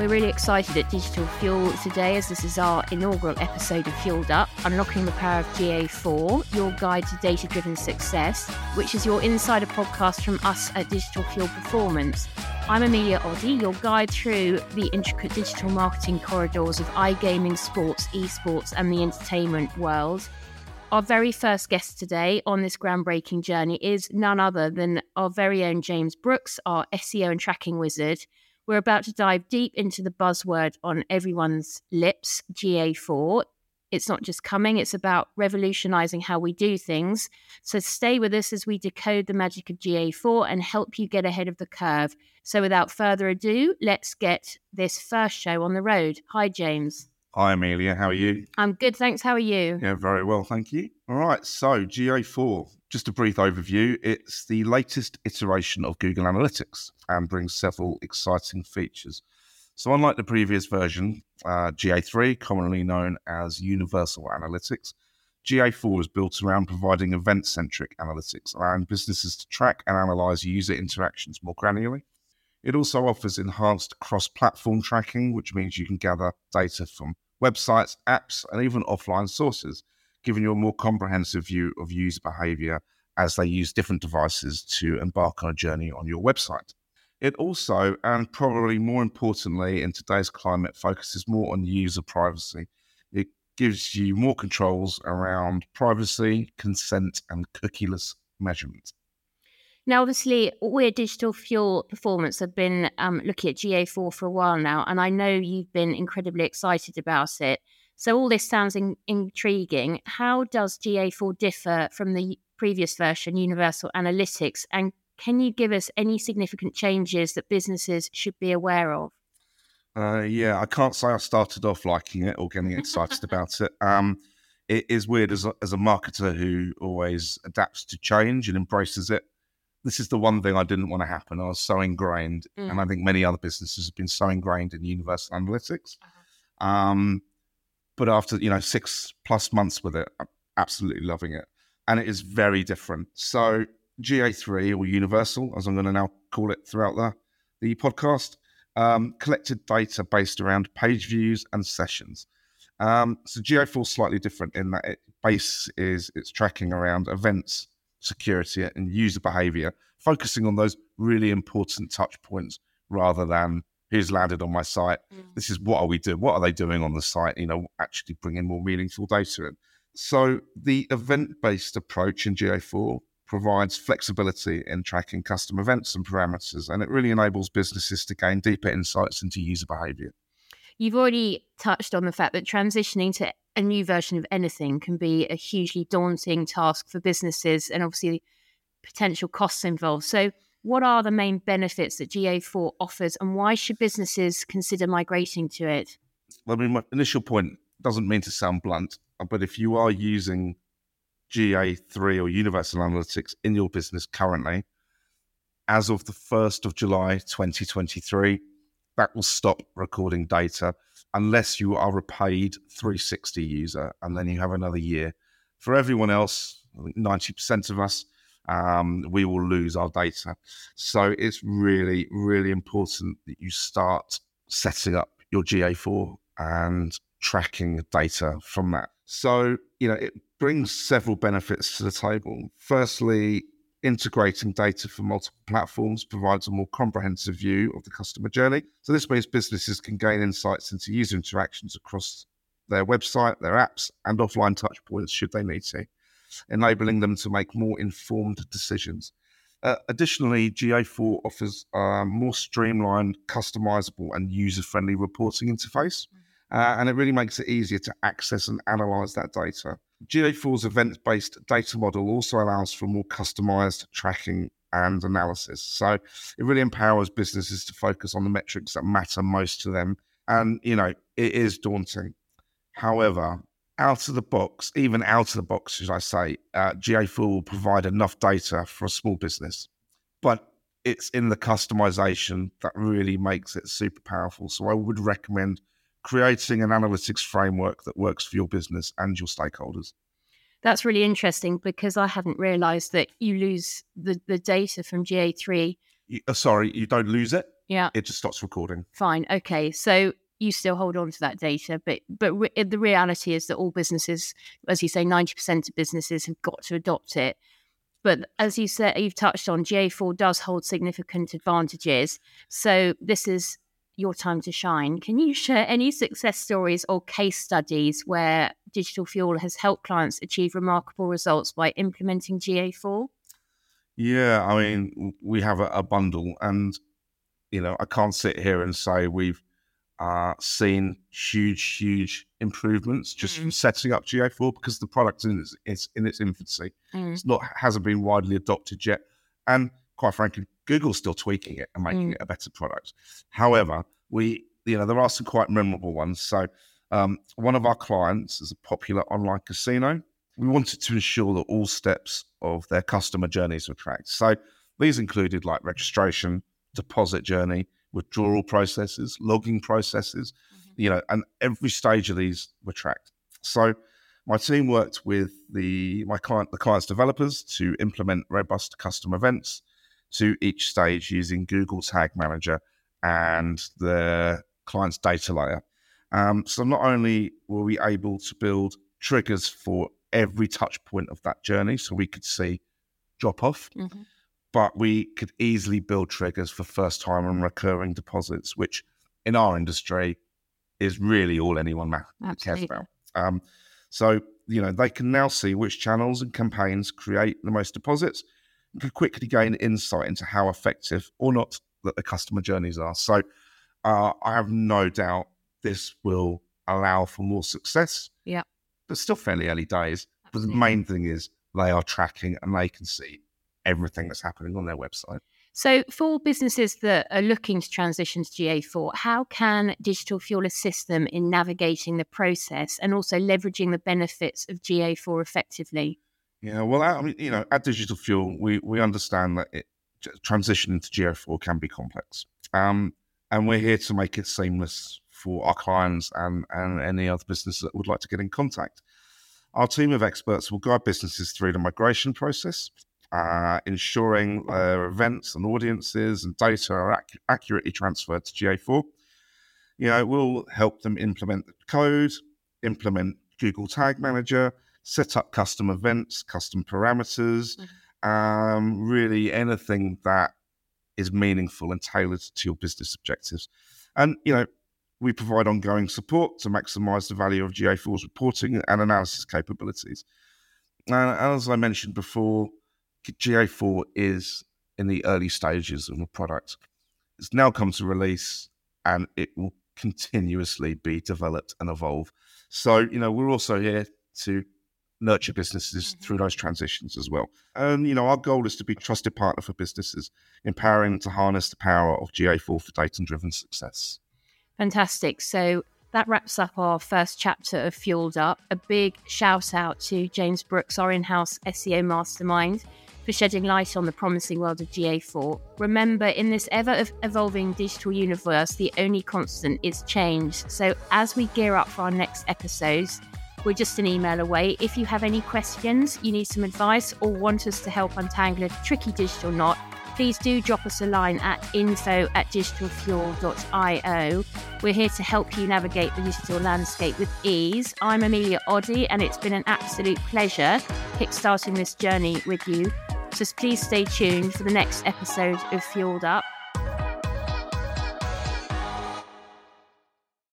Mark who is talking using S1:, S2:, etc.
S1: We're really excited at Digital Fuel today as this is our inaugural episode of Fueled Up, Unlocking the Power of GA4, your guide to data driven success, which is your insider podcast from us at Digital Fuel Performance. I'm Amelia Oddy, your guide through the intricate digital marketing corridors of iGaming, sports, esports, and the entertainment world. Our very first guest today on this groundbreaking journey is none other than our very own Jayms Brooks, our SEO and tracking wizard. We're about to dive deep into the buzzword on everyone's lips, GA4. It's not just coming, it's about revolutionizing how we do things. So stay with us as we decode the magic of GA4 and help you get ahead of the curve. So without further ado, let's get this first show on the road. Hi, Jayms.
S2: Hi, Amelia. How are you?
S1: I'm good, thanks. How are you?
S2: Yeah, very well, thank you. All right, so GA4, just a brief overview. It's the latest iteration of Google Analytics and brings several exciting features. So, unlike the previous version, uh, GA3, commonly known as Universal Analytics, GA4 is built around providing event centric analytics, allowing businesses to track and analyze user interactions more granularly. It also offers enhanced cross platform tracking, which means you can gather data from websites, apps, and even offline sources, giving you a more comprehensive view of user behavior as they use different devices to embark on a journey on your website. It also, and probably more importantly in today's climate, focuses more on user privacy. It gives you more controls around privacy, consent, and cookieless measurement.
S1: Now, obviously, we're Digital Fuel Performance have been um, looking at GA4 for a while now, and I know you've been incredibly excited about it. So, all this sounds in- intriguing. How does GA4 differ from the previous version, Universal Analytics, and can you give us any significant changes that businesses should be aware of?
S2: Uh, yeah, I can't say I started off liking it or getting excited about it. Um, it is weird as a, as a marketer who always adapts to change and embraces it. This is the one thing I didn't want to happen. I was so ingrained, mm. and I think many other businesses have been so ingrained in Universal Analytics. Uh-huh. Um, but after you know six plus months with it, I'm absolutely loving it, and it is very different. So GA3 or Universal, as I'm going to now call it throughout the, the podcast, um, collected data based around page views and sessions. Um, so GA4 is slightly different in that it base is it's tracking around events, security, and user behavior, focusing on those really important touch points rather than who's landed on my site. Mm. This is what are we doing? What are they doing on the site? You know, actually bringing more meaningful data in. So the event-based approach in GA4 provides flexibility in tracking custom events and parameters, and it really enables businesses to gain deeper insights into user behavior.
S1: You've already touched on the fact that transitioning to a new version of anything can be a hugely daunting task for businesses and obviously potential costs involved. So, what are the main benefits that GA4 offers, and why should businesses consider migrating to it?
S2: I mean, my initial point doesn't mean to sound blunt, uh, but if you are using GA3 or Universal Analytics in your business currently, as of the 1st of July 2023, that will stop recording data unless you are a paid 360 user, and then you have another year. For everyone else, 90% of us, um, we will lose our data. So it's really, really important that you start setting up your GA4 and tracking data from that. So, you know, it brings several benefits to the table. Firstly, integrating data from multiple platforms provides a more comprehensive view of the customer journey. So, this means businesses can gain insights into user interactions across their website, their apps, and offline touchpoints should they need to, enabling them to make more informed decisions. Uh, additionally, GA4 offers a more streamlined, customizable, and user friendly reporting interface. Uh, and it really makes it easier to access and analyze that data. GA4's event based data model also allows for more customized tracking and analysis. So it really empowers businesses to focus on the metrics that matter most to them. And, you know, it is daunting. However, out of the box, even out of the box, should I say, uh, GA4 will provide enough data for a small business. But it's in the customization that really makes it super powerful. So I would recommend creating an analytics framework that works for your business and your stakeholders.
S1: That's really interesting because I hadn't realized that you lose the, the data from GA3.
S2: You, uh, sorry, you don't lose it?
S1: Yeah.
S2: it just stops recording.
S1: Fine. Okay. So you still hold on to that data, but but re- the reality is that all businesses, as you say, ninety percent of businesses have got to adopt it. But as you said, you've touched on GA4 does hold significant advantages. So this is your time to shine. Can you share any success stories or case studies where Digital Fuel has helped clients achieve remarkable results by implementing GA4?
S2: Yeah, I mean, we have a, a bundle, and you know, I can't sit here and say we've uh, seen huge, huge improvements just
S1: Mm.
S2: from setting up GA4 because the product in its, it's in its infancy.
S1: Mm.
S2: It's not hasn't been widely adopted yet, and quite frankly, Google's still tweaking it and making
S1: Mm.
S2: it a better product. However, we you know there are some quite memorable ones. So, um, one of our clients is a popular online casino. We wanted to ensure that all steps of their customer journeys were tracked. So these included like registration, deposit journey, withdrawal processes, logging processes, you know, and every stage of these were tracked. So my team worked with the my client the client's developers to implement robust custom events to each stage using Google Tag Manager and the client's data layer. Um, so not only were we able to build triggers for every touch point of that journey, so we could see drop off,
S1: Mhm.
S2: but we could easily build triggers for first time and recurring deposits, which in our industry is really all anyone ma- cares about. Um, so, you know, they can now see which channels and campaigns create the most deposits and can quickly gain insight into how effective or not that the customer journeys are. So, uh, I have no doubt this will allow for more success.
S1: Yeah.
S2: But still fairly early days. But the main thing is they are tracking and they can see everything that's happening on their website.
S1: So, for businesses that are looking to transition to GA4, how can Digital Fuel assist them in navigating the process and also leveraging the benefits of GA4 effectively?
S2: Yeah, well, I mean, you know, at Digital Fuel, we we understand that it, transitioning to GA4 can be complex, um, and we're here to make it seamless for our clients and and any other business that would like to get in contact. Our team of experts will guide businesses through the migration process, uh, ensuring their events and audiences and data are ac- accurately transferred to GA4. You know, it will help them implement the code, implement Google Tag Manager, set up custom events, custom parameters, um, really anything that is meaningful and tailored to your business objectives. And, you know, we provide ongoing support to maximize the value of GA4's reporting and analysis capabilities. And as I mentioned before, GA4 is in the early stages of the product. It's now come to release and it will continuously be developed and evolve. So, you know, we're also here to nurture businesses through mm-hmm. those transitions as well. And, you know, our goal is to be a trusted partner for businesses, empowering them to harness the power of GA4 for data driven success.
S1: Fantastic. So, that wraps up our first chapter of Fueled Up. A big shout out to Jayms Brooks, our in house SEO mastermind, for shedding light on the promising world of GA4. Remember, in this ever evolving digital universe, the only constant is change. So, as we gear up for our next episodes, we're just an email away. If you have any questions, you need some advice, or want us to help untangle a tricky digital knot, please do drop us a line at info at digitalfuel.io. We're here to help you navigate the digital landscape with ease. I'm Amelia Oddy, and it's been an absolute pleasure kickstarting this journey with you. So please stay tuned for the next episode of Fueled Up.